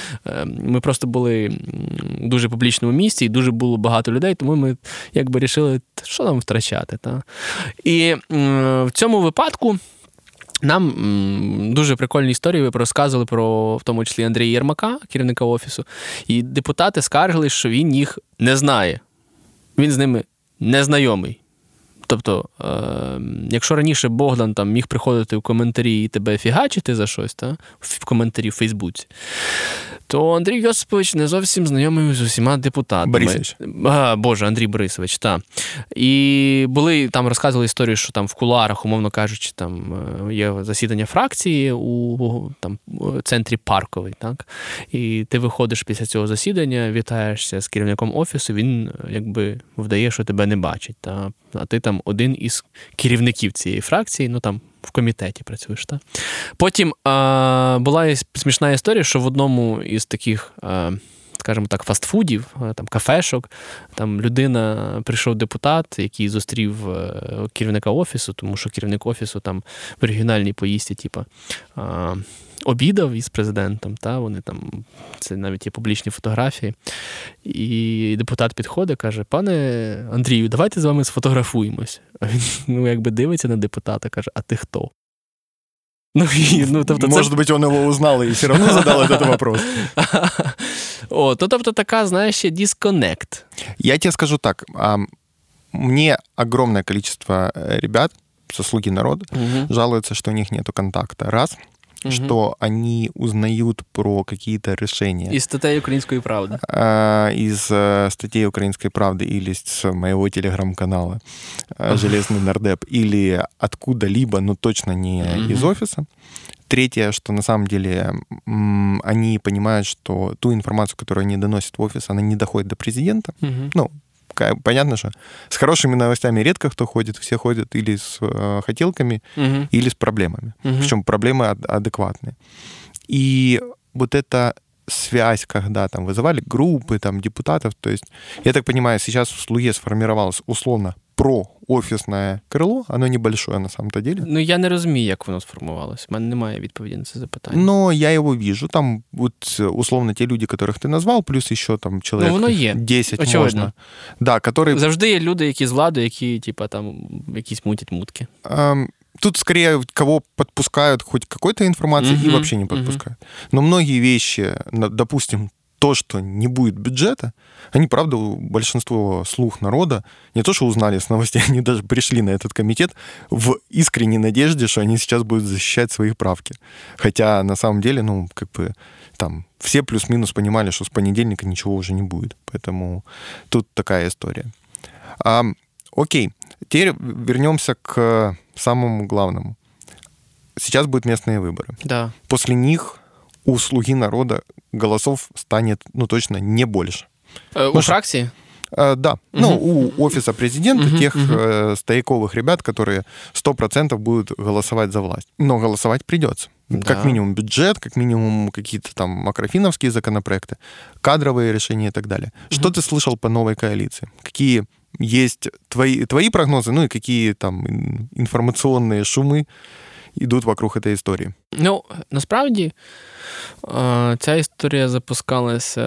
ми просто були в дуже публічному місці, і дуже було багато людей, тому ми якби вирішили, що нам втрачати. Та? І в цьому випадку. Нам дуже прикольні історії ви розказували про, в тому числі Андрія Єрмака, керівника офісу, і депутати скаржили, що він їх не знає. Він з ними не знайомий. Тобто, е, якщо раніше Богдан там міг приходити в коментарі і тебе фігачити за щось, та, в коментарі в Фейсбуці, то Андрій Йосипович не зовсім знайомий з усіма депутатами.
Борисович.
А, Боже, Андрій Борисович, так. І були там розказували історію, що там в кулуарах, умовно кажучи, там е, є засідання фракції у там, центрі парковий. так? І ти виходиш після цього засідання, вітаєшся з керівником офісу, він якби вдає, що тебе не бачить. Та? А ти там один із керівників цієї фракції, ну там в комітеті працюєш. Та? Потім е, була смішна історія, що в одному із таких. А, Скажімо так, фастфудів, там кафешок. Там людина прийшов депутат, який зустрів е, керівника офісу, тому що керівник офісу там в оригінальній поїзді, типу, обідав із президентом. Та, Вони там, Це навіть є публічні фотографії. І депутат підходить каже: Пане Андрію, давайте з вами сфотографуємось. А він ну, якби дивиться на депутата, каже: А ти хто?
Ну, и, ну, тобто, Может це... быть, он его узнал и все равно задал этот вопрос.
О, то тобто така, знаєш, дисконнект.
Я тебе скажу так. Мне огромное количество э, ребят со «Слуги народа» угу. жалуются, что у них нет контакта. Раз – Угу. что они узнают про какие-то решения.
Из статей «Украинской правды».
А, из э, статей «Украинской правды» или с моего телеграм-канала э, «Железный нардеп», или откуда-либо, но точно не угу. из офиса. Третье, что на самом деле они понимают, что ту информацию, которую они доносят в офис, она не доходит до президента. Угу. Ну, понятно же, с хорошими новостями редко кто ходит, все ходят или с э, хотелками, угу. или с проблемами. Угу. Причем проблемы ад- адекватные. И вот это связь, когда там вызывали группы там депутатов. То есть, я так понимаю, сейчас в Слуге сформировалось условно про офісне крило, оно небольшое на самом-то деле.
Ну, я не розумію, як воно сформувалось. У мене немає відповіді на це запитання.
Но я его вижу. Там вот условно те люди, которых ты назвал, плюс еще там человек
ну, воно є.
10
Очевидно.
можна. Да, которые...
Завжди є люди, які з влади, які, типа, там, якісь мутять мутки.
Эм, тут скорее кого подпускают хоть какой-то информации
Мгм,
и вообще не подпускают. Но многие вещи, допустим, то, что не будет бюджета, они, правда, большинство слух народа не то, что узнали с новостей, они даже пришли на этот комитет в искренней надежде, что они сейчас будут защищать свои правки. Хотя на самом деле, ну, как бы там все плюс-минус понимали, что с понедельника ничего уже не будет. Поэтому тут такая история. А, окей, теперь вернемся к самому главному. Сейчас будут местные выборы.
Да.
После них у слуги народа голосов станет, ну, точно не больше.
Е, у
що?
фракції?
А, да, ну, у офиса президента,
Мгм,
тех
мгм.
э, стояковых ребят, которые 100% будут голосовать за власть. Но голосовать придется. Как
Да.
минимум бюджет, как минимум какие-то там макрофиновские законопроекты, кадровые решения и так далее. Что ты слышал по новой коалиции? Какие есть твои, твои прогнозы, ну и какие там ин- информационные шумы идут вокруг этой истории?
Ну, насправді, е, ця історія запускалася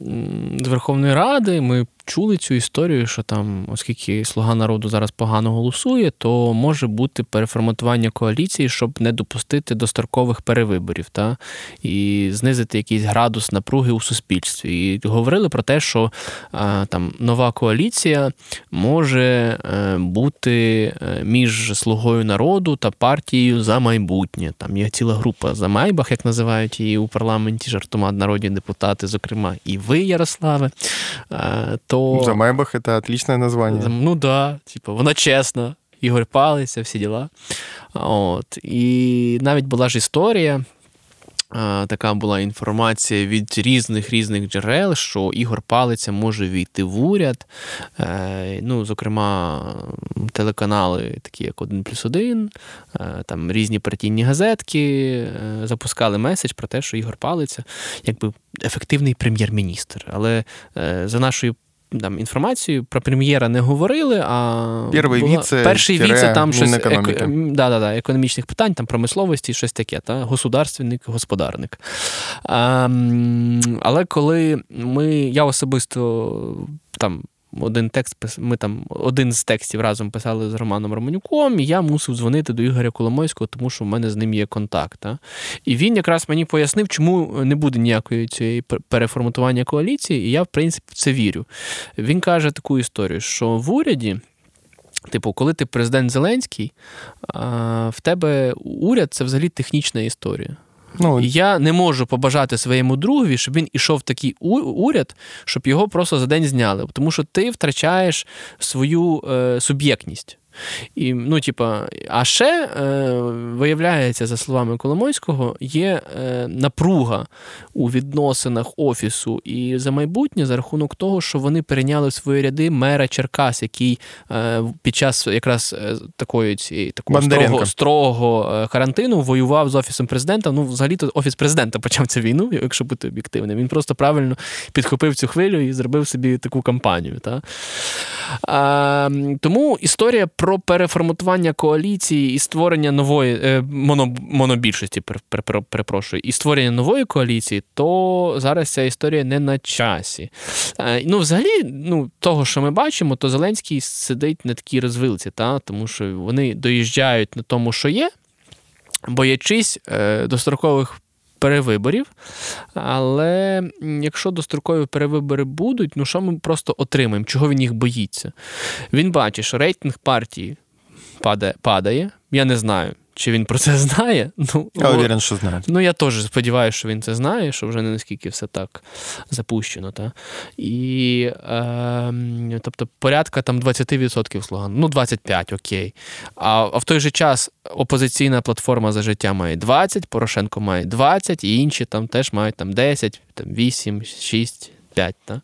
м, з Верховної Ради. Ми чули цю історію, що там, оскільки Слуга народу зараз погано голосує, то може бути переформатування коаліції, щоб не допустити дострокових перевиборів та? і знизити якийсь градус напруги у суспільстві. І говорили про те, що там нова коаліція може е, бути е, між слугою народу та партією за майбутнє. Там є ціла група за Майбах, як називають її у парламенті жартома народні депутати, зокрема, і ви, Ярославе. Е, То
За Майбах это отличное название.
Ну да, типу, вона чесна. Ігор Палиця, всі діла. От. І навіть була ж історія. е, Така була інформація від різних різних джерел, що Ігор Палиця може війти в уряд. Е, Ну, зокрема, телеканали, такі як 1 плюс 1, там різні партійні газетки е, запускали меседж про те, що Ігор Палиця якби ефективний прем'єр-міністр. Але е, за нашою там інформацію про прем'єра не говорили, а
Перший
була-
віце
перший віце там щось ек... да, да, да, економічних питань, там промисловості, щось таке, та государственник, господарник. А, але коли ми, я особисто там. Один текст ми там один з текстів разом писали з Романом Романюком, і я мусив дзвонити до Ігоря Коломойського, тому що в мене з ним є контакт. Та? І він якраз мені пояснив, чому не буде ніякої цієї переформатування коаліції, і я, в принципі, в це вірю. Він каже таку історію, що в уряді. Типу, коли ти президент Зеленський, в тебе уряд це взагалі технічна історія.
Ну,
я не можу побажати своєму другові, щоб він ішов в такий уряд, щоб його просто за день зняли. Тому що ти втрачаєш свою е, суб'єктність. І, ну, типа, а ще е, виявляється, за словами Коломойського, є е, напруга у відносинах офісу і за майбутнє за рахунок того, що вони перейняли в свої ряди мера Черкас, який е, під час якраз е, такої цієї такого строго, строгого е, карантину воював з офісом президента. Ну, взагалі-то офіс президента почав цю війну, якщо бути об'єктивним. Він просто правильно підхопив цю хвилю і зробив собі таку кампанію. Та? А, тому історія про переформатування коаліції і створення нової е, моно, монобільшості, пер- пер- пер- перепрошую, і створення нової коаліції, то зараз ця історія не на часі. Е, ну, взагалі, ну, того, що ми бачимо, то Зеленський сидить на такій розвилці, та? тому що вони доїжджають на тому, що є, боячись е, дострокових перевиборів. Але якщо дострокові перевибори будуть, ну що ми просто отримаємо? Чого він їх боїться? Він бачить, що рейтинг партії падає. падає. Я не знаю, чи він про це знає. Ну,
я уверен, что знает.
Ну, я теж сподіваюся, що він це знає, що вже не наскільки все так запущено. Та? І, е, тобто, порядка там 20% слуган, ну 25, окей. А, а в той же час опозиційна платформа за життя має 20, Порошенко має 20, і інші там теж мають там 10, там 8, 6. 5, та?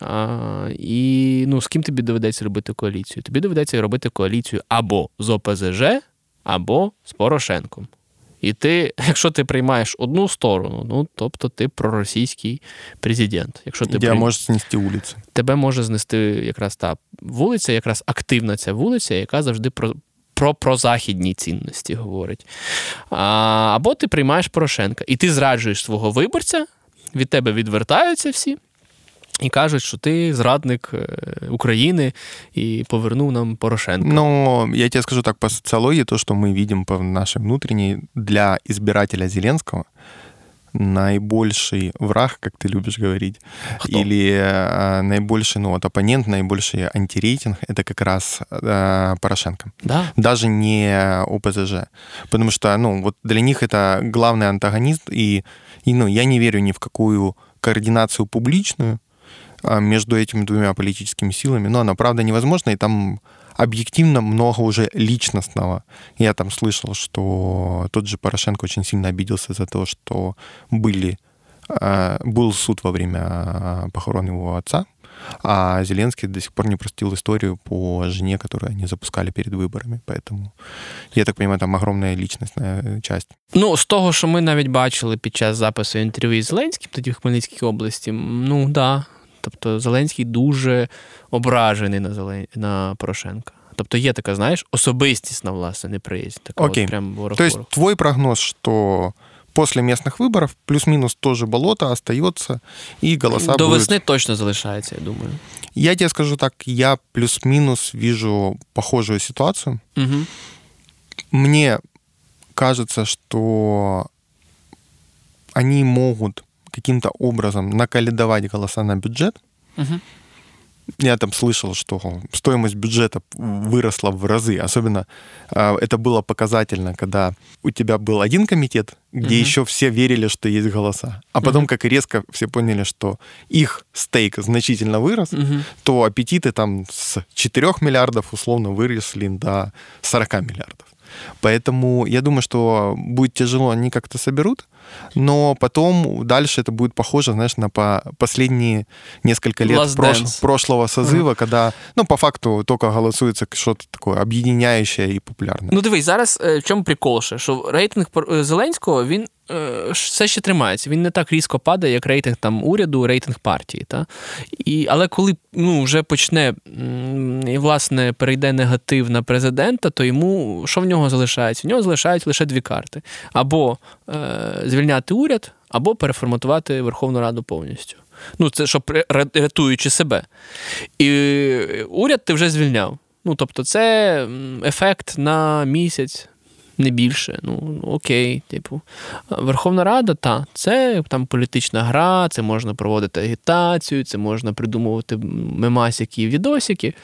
А, і ну, з ким тобі доведеться робити коаліцію? Тобі доведеться робити коаліцію або з ОПЗЖ, або з Порошенком. І ти, якщо ти приймаєш одну сторону, ну тобто ти проросійський президент. Якщо ти
прийм... може знести вулицю.
Тебе може знести якраз та вулиця, якраз активна ця вулиця, яка завжди про про прозахідні цінності говорить. А, Або ти приймаєш Порошенка, і ти зраджуєш свого виборця, від тебе відвертаються всі. І кажуть, що ти зрадник України і повернув нам Порошенка.
Ну, я тебе скажу так, по социологии, то, что мы видим по нашей внутренней, для избирателя Зеленского наибольший враг, как ты любишь говорить,
Кто?
или э, наибольший, ну вот оппонент, наибольший антирейтинг, это как раз э, Порошенко.
Да.
Даже не ОПЗЖ. Потому что, ну, вот для них это главный антагонист, и, и ну, я не верю ни в какую координацию публичную, а, между этими двумя политическими силами, но она, правда, невозможна, и там объективно много уже личностного. Я там слышал, что тот же Порошенко очень сильно обиделся за то, что были, а, был суд во время похорон его отца, а Зеленский до сих пор не простил историю по жене, которую они запускали перед виборами. Поэтому, я так понимаю, там огромна лічностна часть.
Ну, з того, що ми навіть бачили під час запису інтерв'ю з Зеленським, тоді в Хмельницькій області, ну да, Тобто Зеленський дуже ображений на Зелен... на Порошенка. Тобто є така, знаєш, особистісна, власне, неприязнь. Така
Окей.
От прям
То есть твой прогноз, что после местных выборов плюс-минус тоже болото остается, и голоса
До
будут...
весни точно залишається, я думаю.
Я тебе скажу так, я плюс-минус вижу похожую ситуацию.
Угу.
Мне кажется, что они могут каким-то образом накалидовать голоса на бюджет.
Угу.
Я там слышал, что стоимость бюджета выросла в разы. Особенно э, это было показательно, когда у тебя был один комитет, где угу. еще все верили, что есть голоса. А потом, угу. как резко все поняли, что их стейк значительно вырос, угу. то аппетиты там с 4 миллиардов условно выросли до 40 миллиардов. Поэтому я думаю, что будет тяжело, они как-то соберут, но потом дальше это будет похоже, знаешь, на по последние несколько лет прош... прошлого созыва, uh-huh. когда, ну, по факту только голосуется что-то такое объединяющее и популярное.
Ну, дивись, зараз в чому прикол ще, що рейтинг Зеленського, він все ще тримається. Він не так різко падає, як рейтинг там уряду, рейтинг партії. Та? І, Але коли ну, вже почне і, власне, перейде негатив на президента, то йому що в нього залишається? В нього залишаються лише дві карти: або е, звільняти уряд, або переформатувати Верховну Раду повністю. Ну, це щоб рятуючи себе. І уряд ти вже звільняв. Ну, тобто, це ефект на місяць не більше. Ну, окей, типу. Верховна Рада, та, це там політична гра, це можна проводити агітацію, це можна придумувати мемасики і відосики.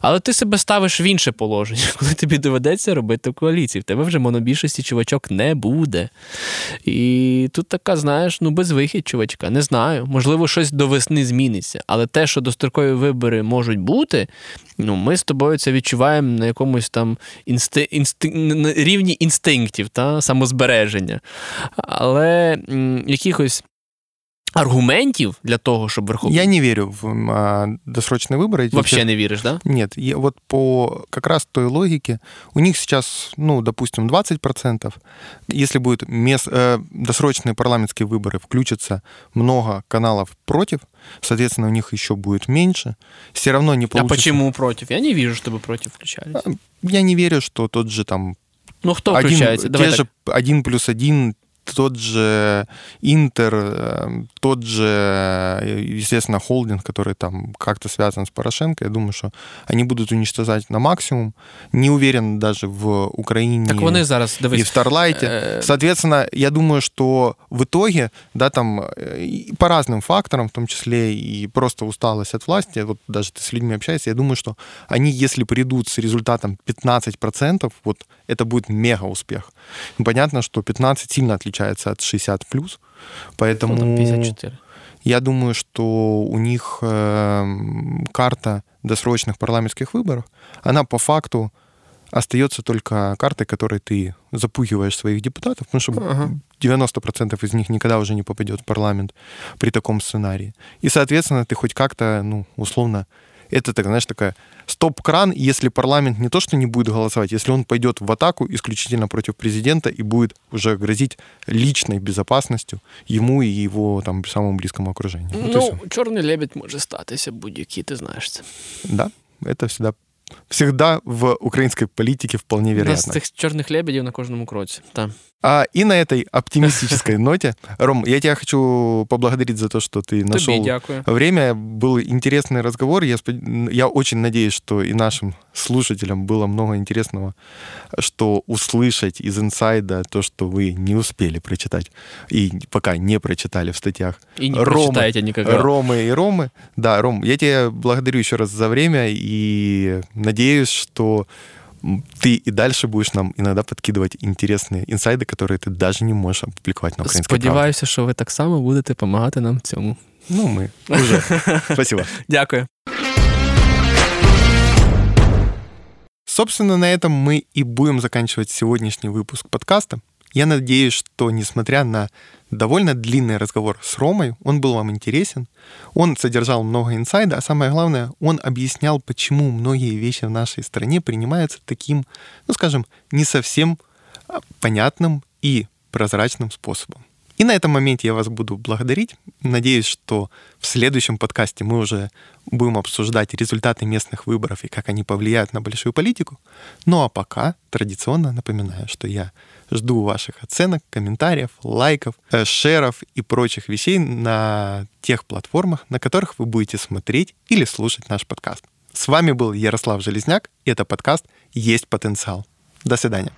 Але ти себе ставиш в інше положення, коли тобі доведеться робити коаліцію. В тебе вже монобільшості чувачок не буде. І тут така, знаєш, ну безвихід чувачка. Не знаю. Можливо, щось до весни зміниться. Але те, що дострокові вибори можуть бути, ну, ми з тобою це відчуваємо на якомусь там інсти... інсти... рівні інстинктів та самозбереження. Але якихось. Аргументів для того, щоб Верховный...
Я не верю в а, досрочные выборы.
Вообще не веришь, да?
Нет. Я, вот по как раз той логике, у них сейчас, ну, допустим, 20%. Если будет мест, э, досрочные парламентские выборы, включится много каналов против, соответственно, у них еще будет меньше. Все равно не получится...
А почему против? Я не вижу, чтобы против включались.
Я не верю, что тот же там
ну, кто один, включается?
Давай те так. же один плюс один тот же Интер, э, тот же, естественно, холдинг, который там как-то связан с Порошенко, я думаю, что они будут уничтожать на максимум. Не уверен даже в Украине
так вони зараз, дивись,
и в Старлайте. Э... Соответственно, я думаю, что в итоге, да, там э, по разным факторам, в том числе и просто усталость от власти, вот даже ты с людьми общаешься, я думаю, что они, если придут с результатом 15%, вот это будет мега успех. Понятно, что 15 сильно отличается отличается от 60 плюс. Поэтому
54.
я думаю, что у них э, карта досрочных парламентских выборов, она по факту остается только картой, которой ты запугиваешь своих депутатов, потому что ага. 90% из них никогда уже не попадет в парламент при таком сценарии. И, соответственно, ты хоть как-то, ну, условно, это, так, знаешь, такая стоп-кран, если парламент не то, что не будет голосовать, если он пойдет в атаку исключительно против президента и будет уже грозить личной безопасностью ему и его там самому близкому окружению.
Ну, вот чорний лебедь може статися будь-який, ти знаєш це.
Да, это всегда всегда в украинской политике вполне вероятно.
У нас цих чорних лебедів на кожному кроці. Так.
А, и на этой оптимистической ноте, Ром, я тебя хочу поблагодарить за то, что ты нашел время. Был интересный разговор. Я, я очень надеюсь, что и нашим слушателям было много интересного, что услышать из инсайда то, что вы не успели прочитать и пока не прочитали в статьях.
И не Ромы, прочитаете никогда.
Ромы и Ромы. Да, Ром, я тебя благодарю еще раз за время и надеюсь, что ты и дальше будешь нам иногда подкидывать интересные инсайды, которые ты даже не можешь опубликовать на українській
Сподіваюся, що ви так само будете допомагати нам в цьому.
Ну, ми уже. Спасибо.
Дякую.
Собственно, на этом мы и будем заканчивать сегодняшний выпуск подкаста. Я надеюсь, что, несмотря на довольно длинный разговор с Ромой, он был вам интересен, он содержал много инсайда, а самое главное, он объяснял, почему многие вещи в нашей стране принимаются таким, ну, скажем, не совсем а, понятным и прозрачным способом. И на этом моменте я вас буду благодарить. Надеюсь, что в следующем подкасте мы уже будем обсуждать результаты местных выборов и как они повлияют на большую политику. Ну а пока традиционно напоминаю, что я жду ваших оценок, комментариев, лайков, э, шеров и прочих вещей на тех платформах, на которых вы будете смотреть или слушать наш подкаст. С вами был Ярослав Железняк, и это подкаст «Есть потенциал». До свидания.